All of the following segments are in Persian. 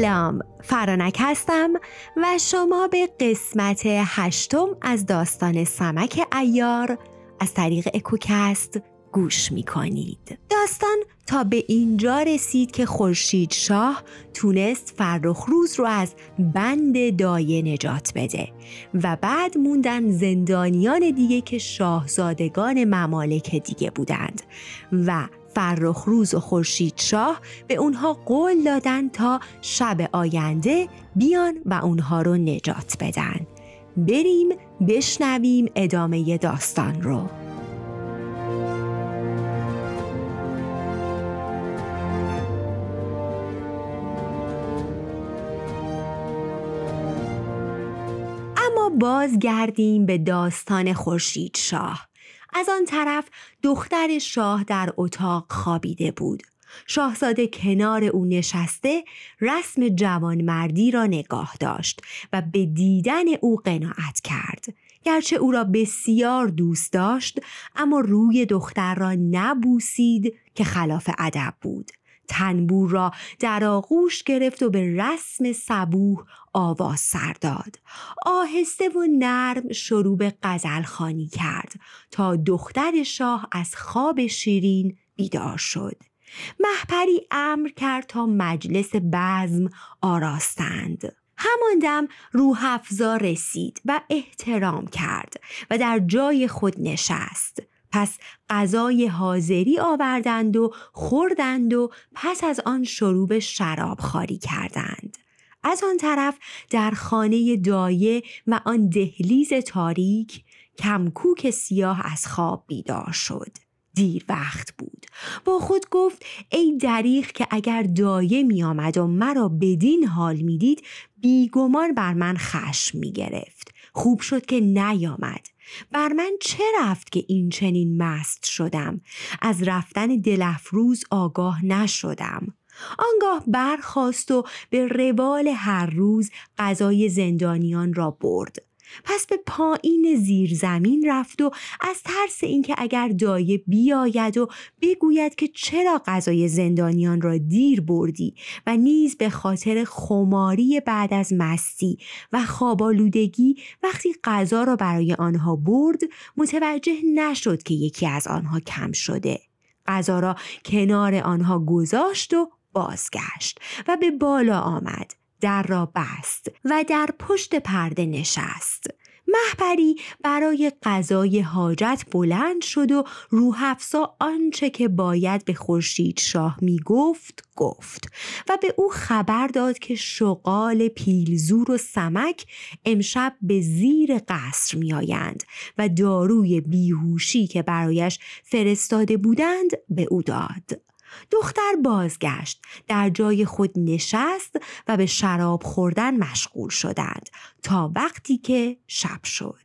سلام فرانک هستم و شما به قسمت هشتم از داستان سمک ایار از طریق اکوکست گوش می کنید. داستان تا به اینجا رسید که خورشید شاه تونست فرخ روز رو از بند دایه نجات بده و بعد موندن زندانیان دیگه که شاهزادگان ممالک دیگه بودند و فرخ روز و خورشید شاه به اونها قول دادن تا شب آینده بیان و اونها رو نجات بدن. بریم بشنویم ادامه داستان رو. باز گردیم به داستان خورشید شاه. از آن طرف دختر شاه در اتاق خوابیده بود. شاهزاده کنار او نشسته رسم جوانمردی را نگاه داشت و به دیدن او قناعت کرد. گرچه او را بسیار دوست داشت اما روی دختر را نبوسید که خلاف ادب بود. تنبور را در آغوش گرفت و به رسم صبوح آواز سر داد. آهسته و نرم شروع به خانی کرد تا دختر شاه از خواب شیرین بیدار شد. محپری امر کرد تا مجلس بزم آراستند. همان دم روح افزا رسید و احترام کرد و در جای خود نشست. پس غذای حاضری آوردند و خوردند و پس از آن شروع به شراب خاری کردند. از آن طرف در خانه دایه و آن دهلیز تاریک کمکوک سیاه از خواب بیدار شد. دیر وقت بود. با خود گفت ای دریغ که اگر دایه می آمد و مرا بدین حال می‌دید بیگمان بر من خشم می گرفت خوب شد که نیامد. بر من چه رفت که این چنین مست شدم؟ از رفتن دلفروز آگاه نشدم. آنگاه برخواست و به روال هر روز غذای زندانیان را برد. پس به پایین زیر زمین رفت و از ترس اینکه اگر دایه بیاید و بگوید که چرا غذای زندانیان را دیر بردی و نیز به خاطر خماری بعد از مستی و خوابالودگی وقتی غذا را برای آنها برد متوجه نشد که یکی از آنها کم شده. غذا را کنار آنها گذاشت و بازگشت و به بالا آمد. در را بست و در پشت پرده نشست. محبری برای قضای حاجت بلند شد و روح افسا آنچه که باید به خورشید شاه می گفت گفت و به او خبر داد که شغال پیلزور و سمک امشب به زیر قصر می آیند و داروی بیهوشی که برایش فرستاده بودند به او داد. دختر بازگشت. در جای خود نشست و به شراب خوردن مشغول شدند تا وقتی که شب شد.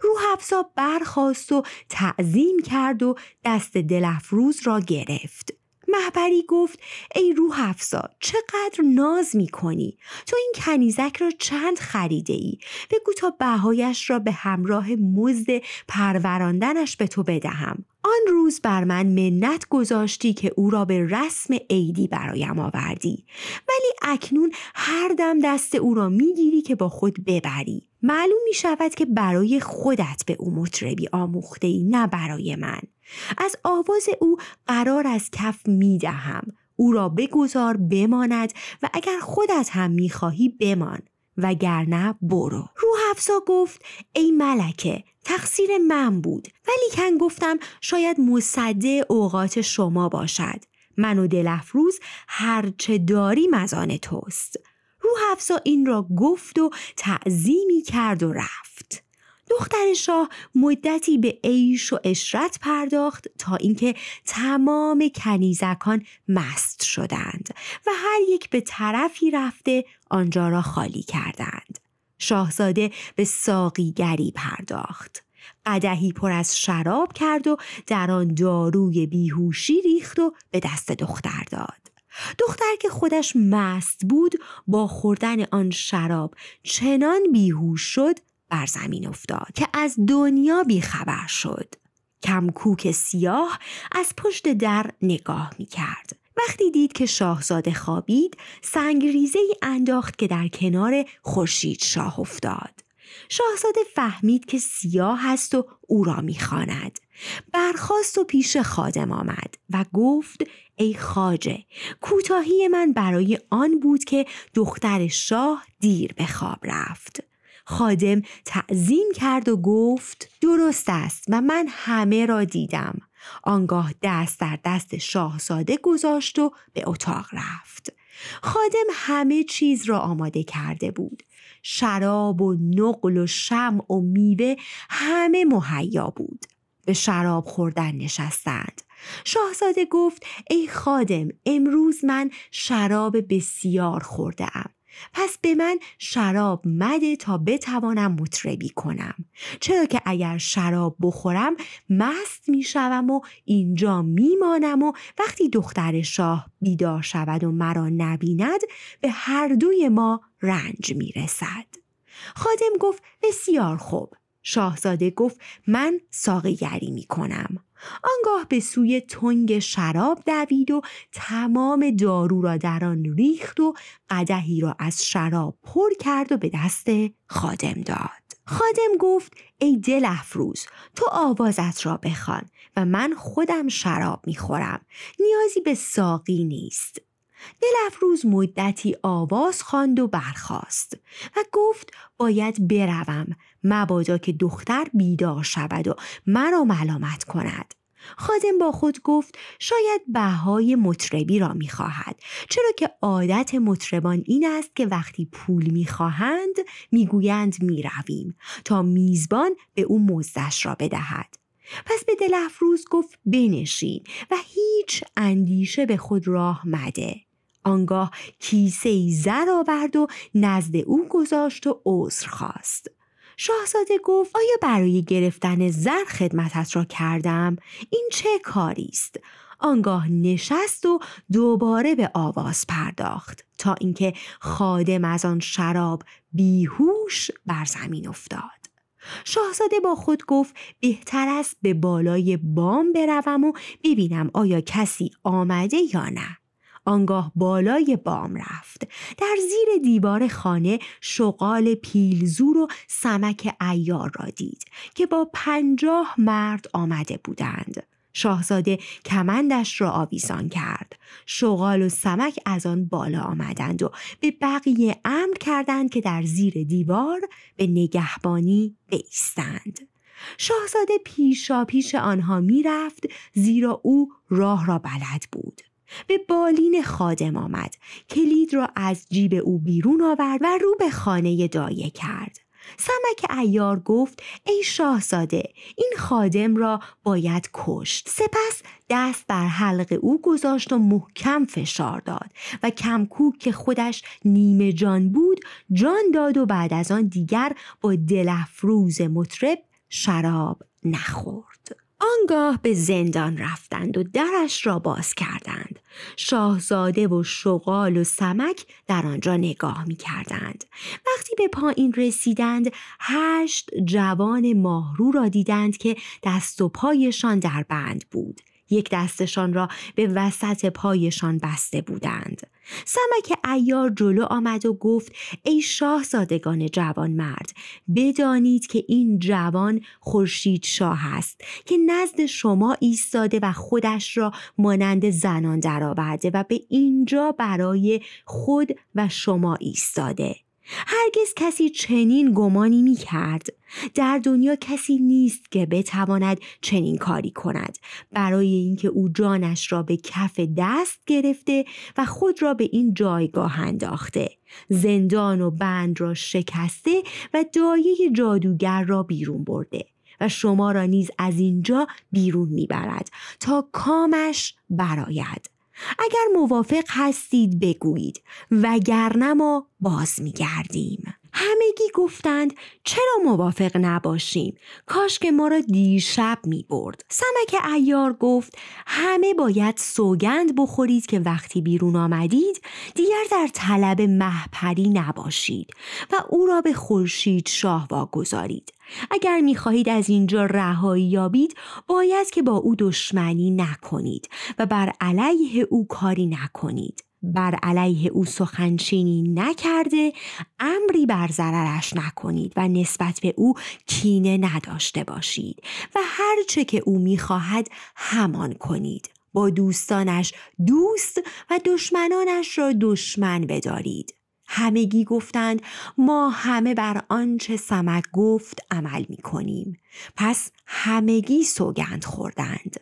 روح افزا برخواست و تعظیم کرد و دست دلفروز را گرفت. محبری گفت ای روح افزا چقدر ناز می کنی تو این کنیزک را چند خریده ای؟ بگو تا بهایش را به همراه مزد پروراندنش به تو بدهم. آن روز بر من منت گذاشتی که او را به رسم عیدی برایم آوردی. ولی اکنون هر دم دست او را می‌گیری که با خود ببری. معلوم می شود که برای خودت به او مطربی آموخته ای نه برای من. از آواز او قرار از کف می دهم او را بگذار بماند و اگر خودت هم می‌خواهی بمان. وگرنه برو. روح افزا گفت ای ملکه تقصیر من بود. ولی کن گفتم شاید مصده اوقات شما باشد. من و دلفروز هرچه داریم از آن توست. روح افزا این را گفت و تعظیمی کرد و رفت. دختر شاه مدتی به عیش و اشرت پرداخت تا اینکه تمام کنیزکان مست شدند و هر یک به طرفی رفته آنجا را خالی کردند. شاهزاده به ساقیگری پرداخت. قدهی پر از شراب کرد و در آن داروی بیهوشی ریخت و به دست دختر داد. دختر که خودش مست بود با خوردن آن شراب چنان بیهوش شد بر زمین افتاد که از دنیا بیخبر شد. کمکوک سیاه از پشت در نگاه می کرد وقتی دید که شاهزاده خوابید سنگریزه ای انداخت که در کنار خورشید شاه افتاد. شاهزاده فهمید که سیاه است و او را می‌خواند. برخواست و پیش خادم آمد و گفت ای خاجه کوتاهی من برای آن بود که دختر شاه دیر به خواب رفت. خادم تعظیم کرد و گفت درست است و من همه را دیدم. آنگاه دست در دست شاهزاده گذاشت و به اتاق رفت. خادم همه چیز را آماده کرده بود. شراب و نقل و شم و میوه همه مهیا بود. به شراب خوردن نشستند. شاهزاده گفت ای خادم امروز من شراب بسیار خورده ام پس به من شراب مده تا بتوانم مطربی کنم. چرا که اگر شراب بخورم مست می‌شوم و اینجا میمانم و وقتی دختر شاه بیدار شود و مرا نبیند به هر دوی ما رنج می‌رسد. خادم گفت بسیار خوب. شاهزاده گفت من ساقیگری می کنم. آنگاه به سوی تنگ شراب دوید و تمام دارو را در آن ریخت و قدهی را از شراب پر کرد و به دست خادم داد. خادم گفت ای دل افروز تو آوازت را بخوان و من خودم شراب می‌خورم نیازی به ساقی نیست دل افروز مدتی آواز خواند و برخاست و گفت باید بروم مبادا که دختر بیدار شود و مرا ملامت کند. خادم با خود گفت شاید بهای مطربی را می‌خواهد چرا که عادت مطربان این است که وقتی پول می‌خواهند می‌گویند می‌رویم تا میزبان به او مزدش را بدهد. پس به دل افروز گفت بنشین و هیچ اندیشه به خود راه مده. آنگاه کیسه زر آورد و نزد او گذاشت و عذر خواست. شاهزاده گفت آیا برای گرفتن زر خدمتت را کردم؟ این چه کاری است؟ آنگاه نشست و دوباره به آواز پرداخت تا اینکه خادم از آن شراب بیهوش بر زمین افتاد. شاهزاده با خود گفت بهتر است به بالای بام بروم و ببینم آیا کسی آمده یا نه. آنگاه بالای بام رفت. در زیر دیوار خانه شغال پیلزور و سمک ایار را دید که با پنجاه مرد آمده بودند. شاهزاده کمندش را آویزان کرد. شغال و سمک از آن بالا آمدند و به بقیه امر کردند که در زیر دیوار به نگهبانی بیستند. شاهزاده پیشا پیش آنها می‌رفت زیرا او راه را بلد بود. به بالین خادم آمد. کلید را از جیب او بیرون آورد و رو به خانه دایه کرد. سمک ایار گفت ای شاهزاده این خادم را باید کشت. سپس دست بر حلق او گذاشت و محکم فشار داد و کمکوک که خودش نیمه جان بود جان داد و بعد از آن دیگر با دلفروز مطرب شراب نخورد. آنگاه به زندان رفتند و درش را باز کردند. شاهزاده و شغال و سمک در آنجا نگاه می کردند وقتی به پایین رسیدند هشت جوان ماهرو را دیدند که دست و پایشان در بند بود. یک دستشان را به وسط پایشان بسته بودند. سمک ایار جلو آمد و گفت ای شاهزادگان جوان مرد بدانید که این جوان خورشید شاه است که نزد شما ایستاده و خودش را مانند زنان درآورده و به اینجا برای خود و شما ایستاده. هرگز کسی چنین گمانی می کرد. در دنیا کسی نیست که بتواند چنین کاری کند. برای اینکه او جانش را به کف دست گرفته و خود را به این جایگاه انداخته. زندان و بند را شکسته و دایه جادوگر را بیرون برده و شما را نیز از اینجا بیرون می‌برد تا کامش براید اگر موافق هستید بگویید وگرنه ما باز میگردیم. همگی گفتند چرا موافق نباشیم؟ کاش که ما را دیشب می برد سمک ایار گفت همه باید سوگند بخورید که وقتی بیرون آمدید دیگر در طلب محپری نباشید و او را به خورشید شاه واگذارید. اگر می‌خواهید از اینجا رهایی یابید باید که با او دشمنی نکنید و بر علیه او کاری نکنید. بر علیه او سخنچینی نکرده امری بر ضررش نکنید و نسبت به او کینه نداشته باشید و هرچه که او می‌خواهد همان کنید با دوستانش دوست و دشمنانش را دشمن بدارید همگی گفتند ما همه بر آنچه سمک گفت عمل می کنیم. پس همگی سوگند خوردند.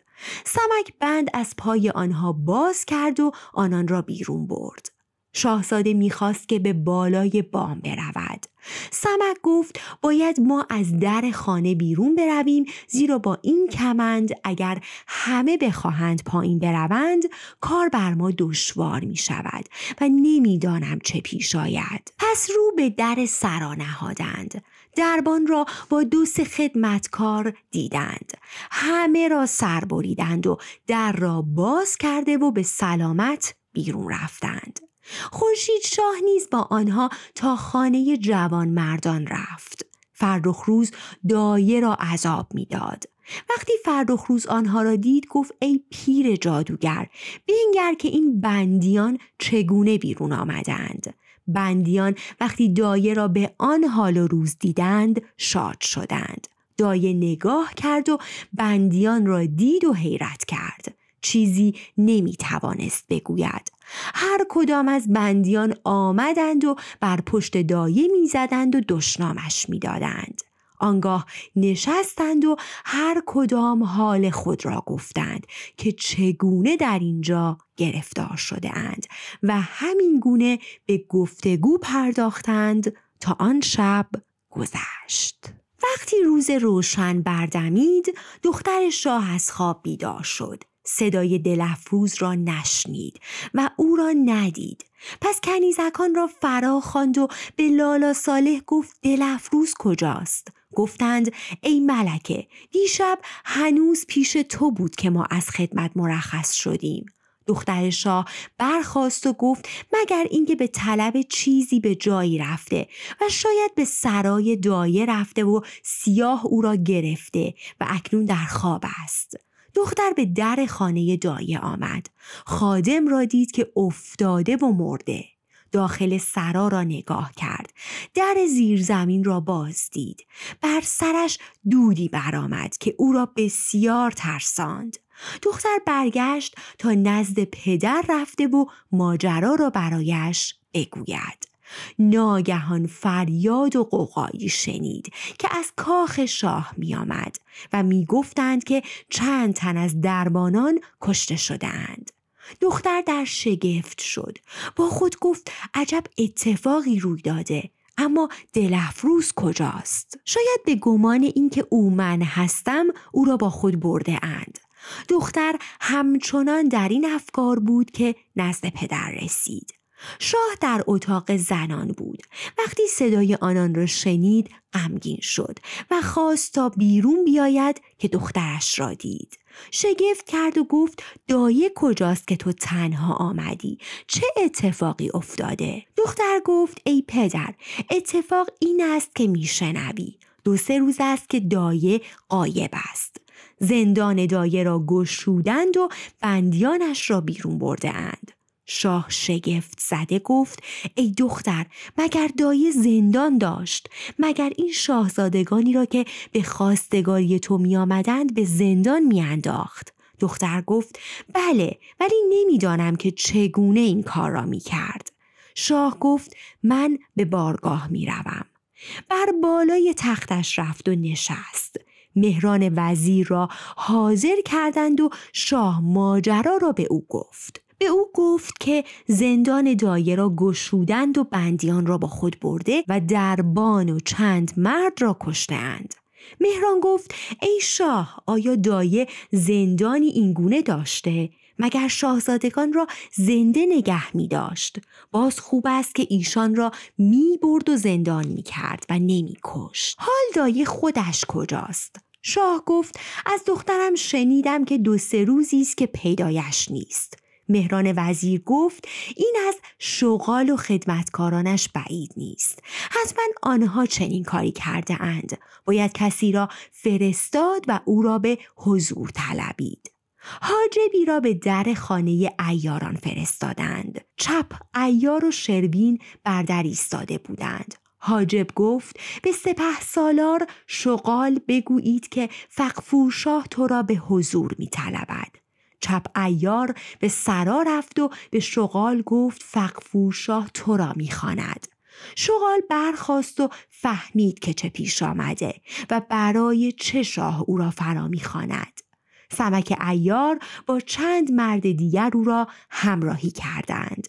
سمک بند از پای آنها باز کرد و آنان را بیرون برد. شاهزاده می‌خواست که به بالای بام برود. سمک گفت باید ما از در خانه بیرون برویم زیرا با این کمند اگر همه بخواهند پایین بروند کار بر ما دشوار می شود و نمی‌دانم چه پیش آید. پس رو به در سرا نهادند. دربان را با دو سه خدمتکار دیدند. همه را سر بریدند و در را باز کرده و به سلامت بیرون رفتند. خورشید شاه نیز با آنها تا خانه جوان مردان رفت. فرخ روز دایه را عذاب می‌داد. وقتی فرخ روز آنها را دید گفت ای پیر جادوگر بینگر که این بندیان چگونه بیرون آمدند؟ بندیان وقتی دایه را به آن حال و روز دیدند شاد شدند. دایه نگاه کرد و بندیان را دید و حیرت کرد. چیزی نمی توانست بگوید. هر کدام از بندیان آمدند و بر پشت دایه می‌زدند و دشنامش می‌دادند. آنگاه نشستند و هر کدام حال خود را گفتند که چگونه در اینجا گرفتار شده اند و همین گونه به گفتگو پرداختند تا آن شب گذشت. وقتی روز روشن بردمید دختر شاه از خواب بیدار شد. صدای دلفروز را نشنید و او را ندید. پس کنیزکان را فرا خواند و به لالا صالح گفت دلفروز کجاست؟ گفتند ای ملکه دیشب هنوز پیش تو بود که ما از خدمت مرخص شدیم. دختر شاه برخواست و گفت مگر اینکه به طلب چیزی به جایی رفته و شاید به سرای دایه رفته و سیاه او را گرفته و اکنون در خواب است. دختر به در خانه دایه آمد. خادم را دید که افتاده و مرده. داخل سرا را نگاه کرد. در زیر زمین را باز دید. بر سرش دودی برآمد که او را بسیار ترساند. دختر برگشت تا نزد پدر رفته و ماجرا را برایش بگوید. ناگهان فریاد و قوقایی شنید که از کاخ شاه می آمد و می گفتند که چند تن از دربانان کشته شدهاند. دختر در شگفت شد. با خود گفت عجب اتفاقی روی داده اما دلفروز کجاست؟ شاید به گمان اینکه او من هستم او را با خود برده اند. دختر همچنان در این افکار بود که نزد پدر رسید. شاه در اتاق زنان بود. وقتی صدای آنان را شنید غمگین شد و خواست تا بیرون بیاید که دخترش را دید. شگفت کرد و گفت دایه کجاست که تو تنها آمدی؟ چه اتفاقی افتاده؟ دختر گفت ای پدر اتفاق این است که میشنوی. دو سه روز است که دایه قایب است. زندان دایه را گشودند و بندیانش را بیرون برده اند شاه شگفت زده گفت ای دختر مگر دایه زندان داشت مگر این شاهزادگانی را که به خواستگاری تو می آمدند به زندان می انداخت. دختر گفت بله ولی نمی‌دانم که چگونه این کار را می کرد. شاه گفت من به بارگاه می روم. بر بالای تختش رفت و نشست. مهران وزیر را حاضر کردند و شاه ماجرا را به او گفت. به او گفت که زندان دایه را گشودند و بندیان را با خود برده و دربان و چند مرد را کشتند. مهران گفت ای شاه آیا دایه زندانی اینگونه داشته؟ مگر شاهزادگان را زنده نگه می داشت؟ باز خوب است که ایشان را می برد و زندان می کرد و نمی کشت. حال دایه خودش کجاست؟ شاه گفت از دخترم شنیدم که دو سه روزی است که پیدایش نیست. مهران وزیر گفت این از شغال و خدمتکارانش بعید نیست. حتما آنها چنین کاری کرده اند. باید کسی را فرستاد و او را به حضور طلبید. حاجبی را به در خانه ایاران فرستادند. چپ ایار و شروین بر در ایستاده بودند. حاجب گفت به سپه سالار شغال بگویید که فقفورشاه تو را به حضور می طلبد. چپ ایار به سرا رفت و به شغال گفت فقفورشاه تو را می‌خواند شغال برخواست و فهمید که چه پیش آمده و برای چه شاه او را فرا می‌خواند سمک ایار با چند مرد دیگر او را همراهی کردند.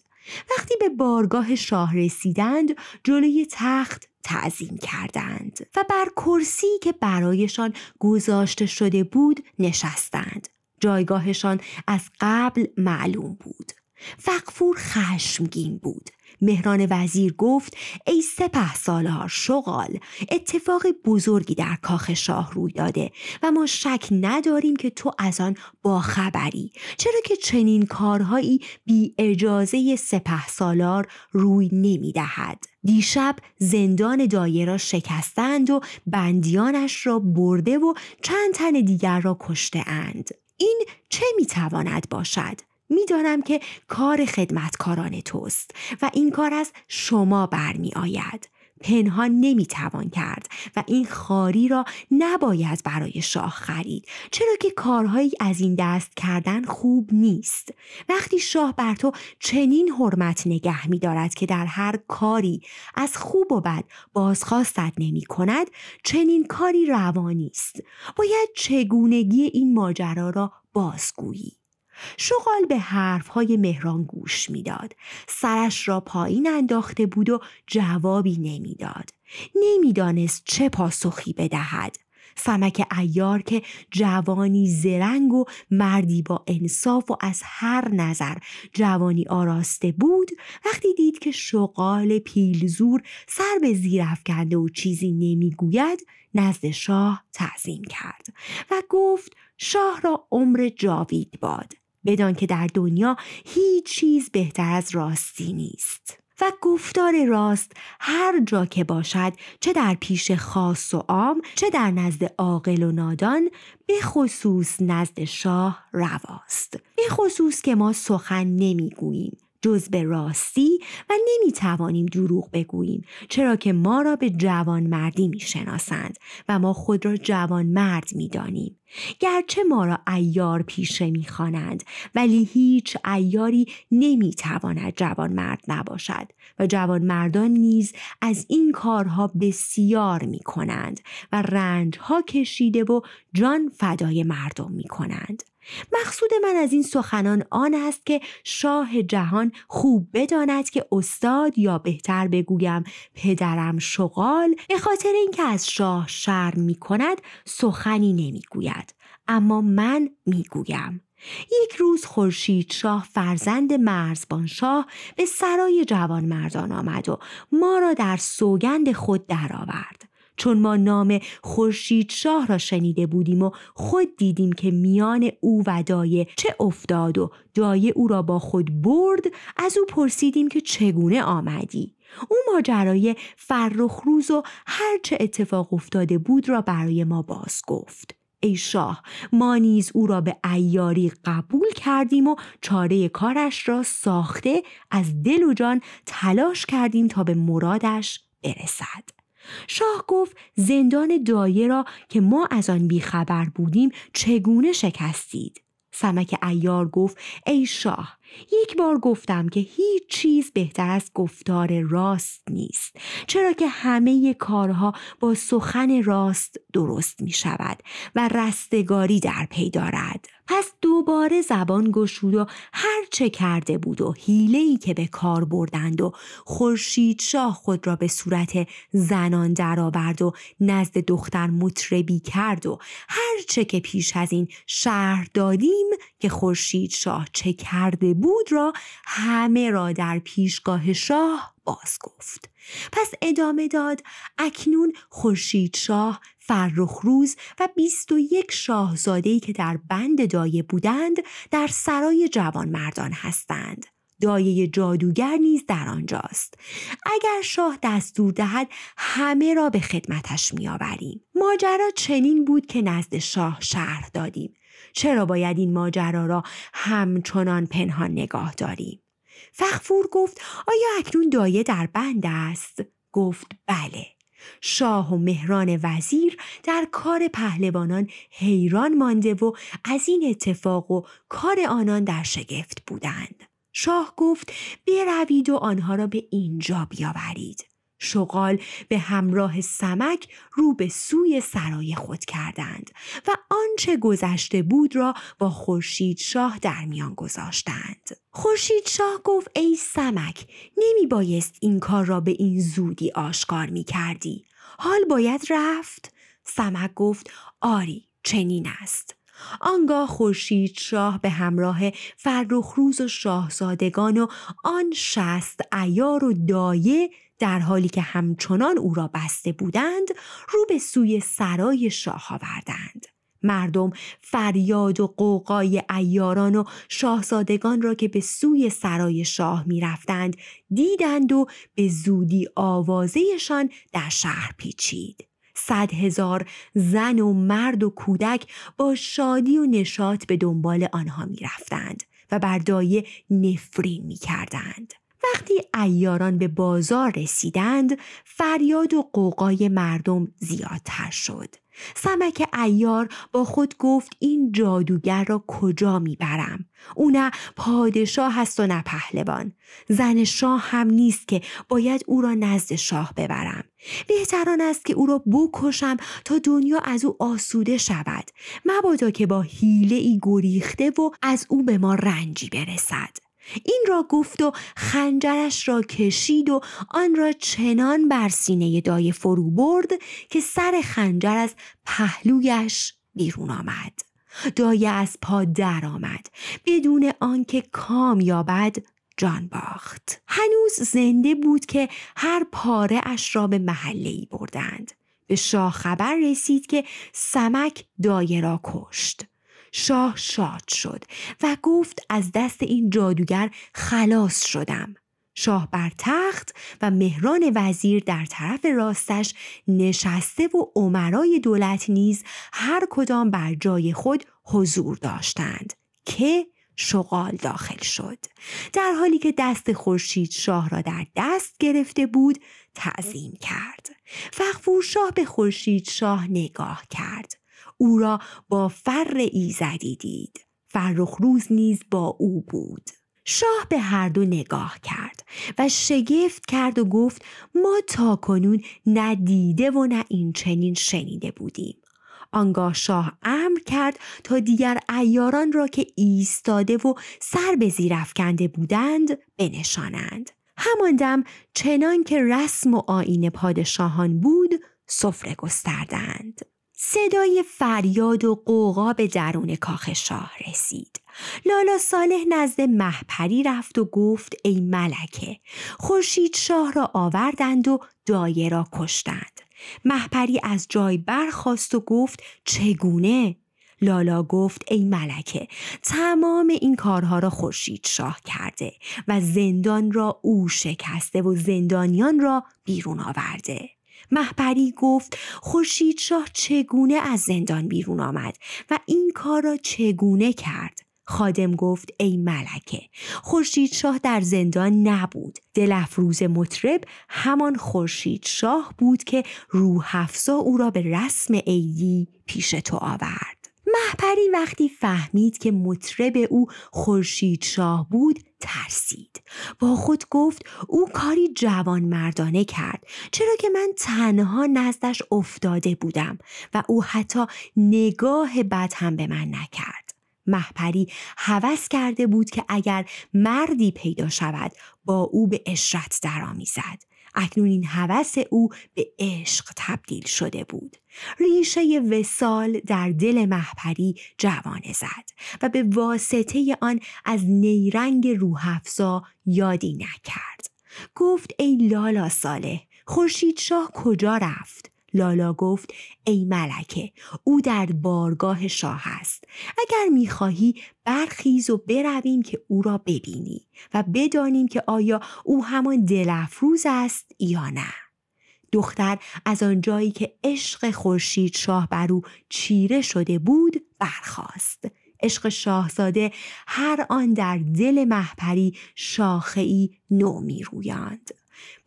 وقتی به بارگاه شاه رسیدند جلوی تخت تعظیم کردند و بر کرسی که برایشان گذاشته شده بود نشستند. جایگاهشان از قبل معلوم بود فقفور خشمگین بود مهران وزیر گفت ای سپه سالار شغال اتفاق بزرگی در کاخ شاه روی داده و ما شک نداریم که تو از آن باخبری چرا که چنین کارهایی بی اجازه سپه سالار روی نمی دهد. دیشب زندان دایره را شکستند و بندیانش را برده و چند تن دیگر را کشته اند. این چه می‌تواند باشد؟ می‌دانم که کار خدمتکاران توست و این کار از شما برمی آید. پنهان نمی‌توان کرد و این خاری را نباید برای شاه خرید چرا که کارهایی از این دست کردن خوب نیست. وقتی شاه بر تو چنین حرمت نگه میدارد که در هر کاری از خوب و بد بازخواستت نمی کند چنین کاری روانی است. باید چگونگی این ماجرا را بازگویی. شغال به حرفهای مهران گوش می‌داد. سرش را پایین انداخته بود و جوابی نمی‌داد. نمی‌دانست چه پاسخی بدهد. سمک ایار که جوانی زرنگ و مردی با انصاف و از هر نظر جوانی آراسته بود وقتی دید که شغال پیلزور سر به زیر افکنده و چیزی نمی‌گوید نزد شاه تعظیم کرد و گفت شاه را عمر جاوید باد. بدان که در دنیا هیچ چیز بهتر از راستی نیست. و گفتار راست هر جا که باشد چه در پیش خاص و عام چه در نزد عاقل و نادان به خصوص نزد شاه رواست. به خصوص که ما سخن نمی‌گوییم. جز به راستی و نمی توانیم دروغ بگوییم چرا که ما را به جوان مردی می شناسند و ما خود را جوان مرد می دانیم. گرچه ما را ایار پیشه می خوانند ولی هیچ ایاری نمی تواند جوان مرد نباشد و جوان مردان نیز از این کارها بسیار می کنند و رنج ها کشیده و جان فدای مردم می کنند. مقصود من از این سخنان آن است که شاه جهان خوب بداند که استاد یا بهتر بگویم پدرم شغال به خاطر اینکه از شاه شرم می کند سخنی نمی گوید. اما من می گویم. یک روز خورشید شاه فرزند مرزبان شاه به سرای جوان مردان آمد و ما را در سوگند خود درآورد. چون ما نام خورشید شاه را شنیده بودیم و خود دیدیم که میان او و دایه چه افتاد و دایه او را با خود برد از او پرسیدیم که چگونه آمدی. او ماجرای فرخ روز و هرچه اتفاق افتاده بود را برای ما باز گفت. ای شاه ما نیز او را به ایاری قبول کردیم و چاره کارش را ساخته از دل و جان تلاش کردیم تا به مرادش برسد. شاه گفت زندان دایه را که ما از آن بیخبر بودیم چگونه شکستید؟ سمک ایار گفت ای شاه یک بار گفتم که هیچ چیز بهتر از گفتار راست نیست چرا که همه کارها با سخن راست درست می شود و رستگاری در پی دارد. پس دوباره زبان گشود و هر چه کرده بود و ای که به کار بردند و خورشید شاه خود را به صورت زنان درآورد و نزد دختر مطربی کرد و هر چه که پیش از این شهر دادیم که خورشید شاه چه کرده بود را همه را در پیشگاه شاه باز گفت. پس ادامه داد اکنون خورشید شاه فرخ روز و بیست و یک شاهزادهی که در بند دایه بودند در سرای جوان مردان هستند. دایه جادوگر نیز در آنجاست. اگر شاه دستور دهد همه را به خدمتش میآوریم. ماجرا چنین بود که نزد شاه شرح دادیم. چرا باید این ماجرا را همچنان پنهان نگاه داریم؟ فخفور گفت آیا اکنون دایه در بند است؟ گفت بله. شاه و مهران وزیر در کار پهلوانان حیران مانده و از این اتفاق و کار آنان در شگفت بودند. شاه گفت بروید و آنها را به اینجا بیاورید. شغال به همراه سمک رو به سوی سرای خود کردند و آنچه گذشته بود را با خورشید شاه در میان گذاشتند. خورشید شاه گفت ای سمک نمی بایست این کار را به این زودی آشکار می کردی. حال باید رفت؟ سمک گفت آری چنین است. آنگاه خورشید شاه به همراه فرخروز و شاهزادگان و آن شست ایار و دایه در حالی که همچنان او را بسته بودند رو به سوی سرای شاه آوردند مردم فریاد و قوقای ایاران و شاهزادگان را که به سوی سرای شاه می رفتند دیدند و به زودی آوازهشان در شهر پیچید. صد هزار زن و مرد و کودک با شادی و نشاط به دنبال آنها می رفتند و بر دایه نفرین می کردند. وقتی ایاران به بازار رسیدند فریاد و قوقای مردم زیادتر شد. سمک ایار با خود گفت این جادوگر را کجا می‌برم؟ او نه پادشاه هست و نه پهلوان. زن شاه هم نیست که باید او را نزد شاه ببرم. بهتران است که او را بکشم تا دنیا از او آسوده شود. مبادا که با حیله ای گریخته و از او به ما رنجی برسد. این را گفت و خنجرش را کشید و آن را چنان بر سینه دایه فرو برد که سر خنجر از پهلویش بیرون آمد. دایه از پا در آمد. بدون آنکه کام یابد جان باخت. هنوز زنده بود که هر پاره اش را به محله ای بردند. به شاه خبر رسید که سمک دایه را کشت. شاه شاد شد و گفت از دست این جادوگر خلاص شدم. شاه بر تخت و مهران وزیر در طرف راستش نشسته و عمرای دولت نیز هر کدام بر جای خود حضور داشتند که شغال داخل شد. در حالی که دست خورشید شاه را در دست گرفته بود تعظیم کرد. فخفور شاه به خورشید شاه نگاه کرد. او را با فر ایزدی دید فرخ روز نیز با او بود. شاه به هر دو نگاه کرد و شگفت کرد و گفت ما تا کنون نه دیده و نه این چنین شنیده بودیم. آنگاه شاه امر کرد تا دیگر ایاران را که ایستاده و سر به زیر افکنده بودند بنشانند. همان دم چنان که رسم و آین پادشاهان بود سفره گستردند. صدای فریاد و قوقا به درون کاخ شاه رسید. لالا صالح نزد محپری رفت و گفت ای ملکه خورشید شاه را آوردند و دایه را کشتند. محپری از جای برخاست و گفت چگونه؟ لالا گفت ای ملکه تمام این کارها را خورشید شاه کرده و زندان را او شکسته و زندانیان را بیرون آورده. محپری گفت خورشید شاه چگونه از زندان بیرون آمد و این کار را چگونه کرد؟ خادم گفت ای ملکه خورشید شاه در زندان نبود. دل افروز مطرب همان خورشید شاه بود که روح او را به رسم عیدی پیش تو آورد. محپری وقتی فهمید که مطرب او خورشید شاه بود ترسید. با خود گفت او کاری جوان مردانه کرد چرا که من تنها نزدش افتاده بودم و او حتی نگاه بد هم به من نکرد. محپری هوس کرده بود که اگر مردی پیدا شود با او به اشرت درآمیزد. اکنون این هوس او به عشق تبدیل شده بود. ریشه وسال در دل محپری جوانه زد و به واسطه آن از نیرنگ روحفزا یادی نکرد. گفت ای لالا صالح خورشید شاه کجا رفت؟ لالا گفت ای ملکه او در بارگاه شاه است. اگر می‌خواهی برخیز و برویم که او را ببینی و بدانیم که آیا او همان دلفروز است یا نه. دختر از آنجایی که عشق خورشید شاه بر او چیره شده بود برخاست. عشق شاهزاده هر آن در دل محپری شاخهای نو می رویاند.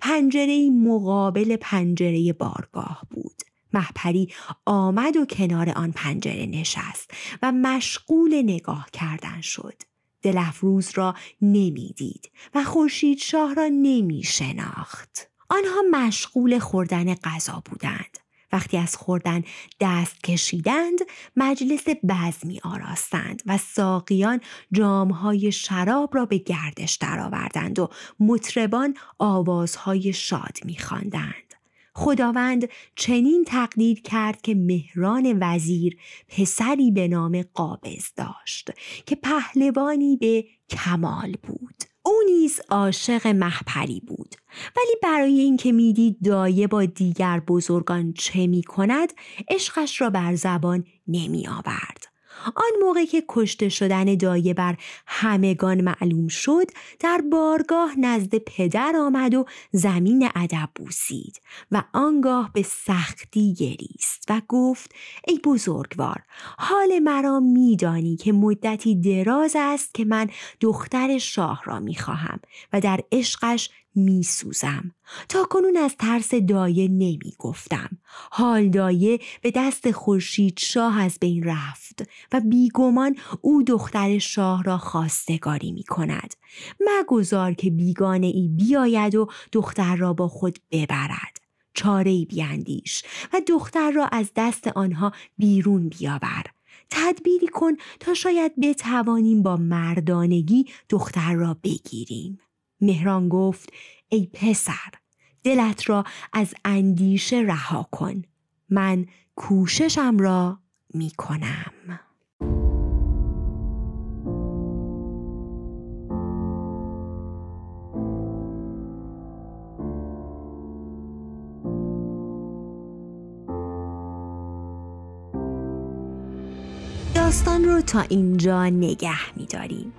پنجره مقابل پنجره بارگاه بود. محپری آمد و کنار آن پنجره نشست و مشغول نگاه کردن شد. دلفروز را نمی‌دید و خورشید شاه را نمی شناخت. آنها مشغول خوردن غذا بودند. وقتی از خوردن دست کشیدند مجلس بزمی آراستند و ساقیان جامهای شراب را به گردش درآوردند و مطربان آوازهای شاد میخواندند. خداوند چنین تقدیر کرد که مهران وزیر پسری به نام قابض داشت که پهلوانی به کمال بود. او نیز عاشق محپری بود. ولی برای اینکه می‌دید دایه با دیگر بزرگان چه می کند عشقش را بر زبان نمی آورد آن موقع که کشته شدن دایه بر همگان معلوم شد در بارگاه نزد پدر آمد و زمین ادب بوسید و آنگاه به سختی گریست و گفت ای بزرگوار حال مرا میدانی که مدتی دراز است که من دختر شاه را می‌خواهم و در عشقش می سوزم. تا کنون از ترس دایه نمی گفتم. حال دایه به دست خورشید شاه از بین رفت و بیگمان او دختر شاه را خواستگاری می کند. مگذار که بیگانه ای بیاید و دختر را با خود ببرد. چاره بیاندیش و دختر را از دست آنها بیرون بیاور. تدبیری کن تا شاید بتوانیم با مردانگی دختر را بگیریم. مهران گفت ای پسر دلت را از اندیشه رها کن. من کوششم را می کنم داستان رو تا اینجا نگه میداریم.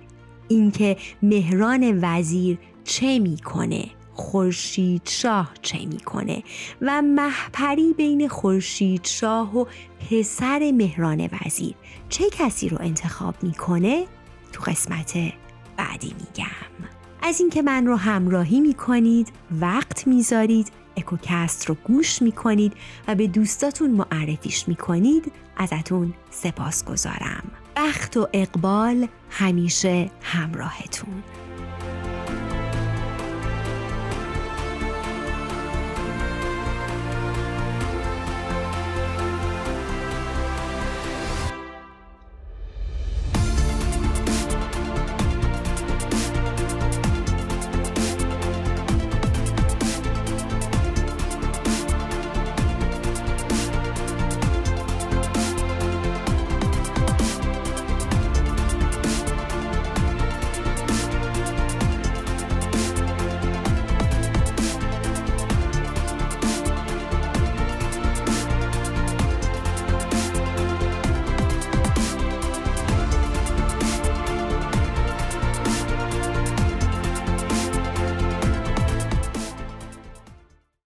اینکه مهران وزیر چه می‌کنه؟ خورشید شاه چه می‌کنه؟ و محپری بین خورشید شاه و پسر مهران وزیر. چه کسی رو انتخاب می‌کنه؟ تو قسمت بعدی میگم. از اینکه من رو همراهی می‌کنید وقت می‌ذارید اکوکست رو گوش می‌کنید و به دوستاتون معرفیش می‌کنید ازتون سپاس گذارم بخت و اقبال همیشه همراهتون.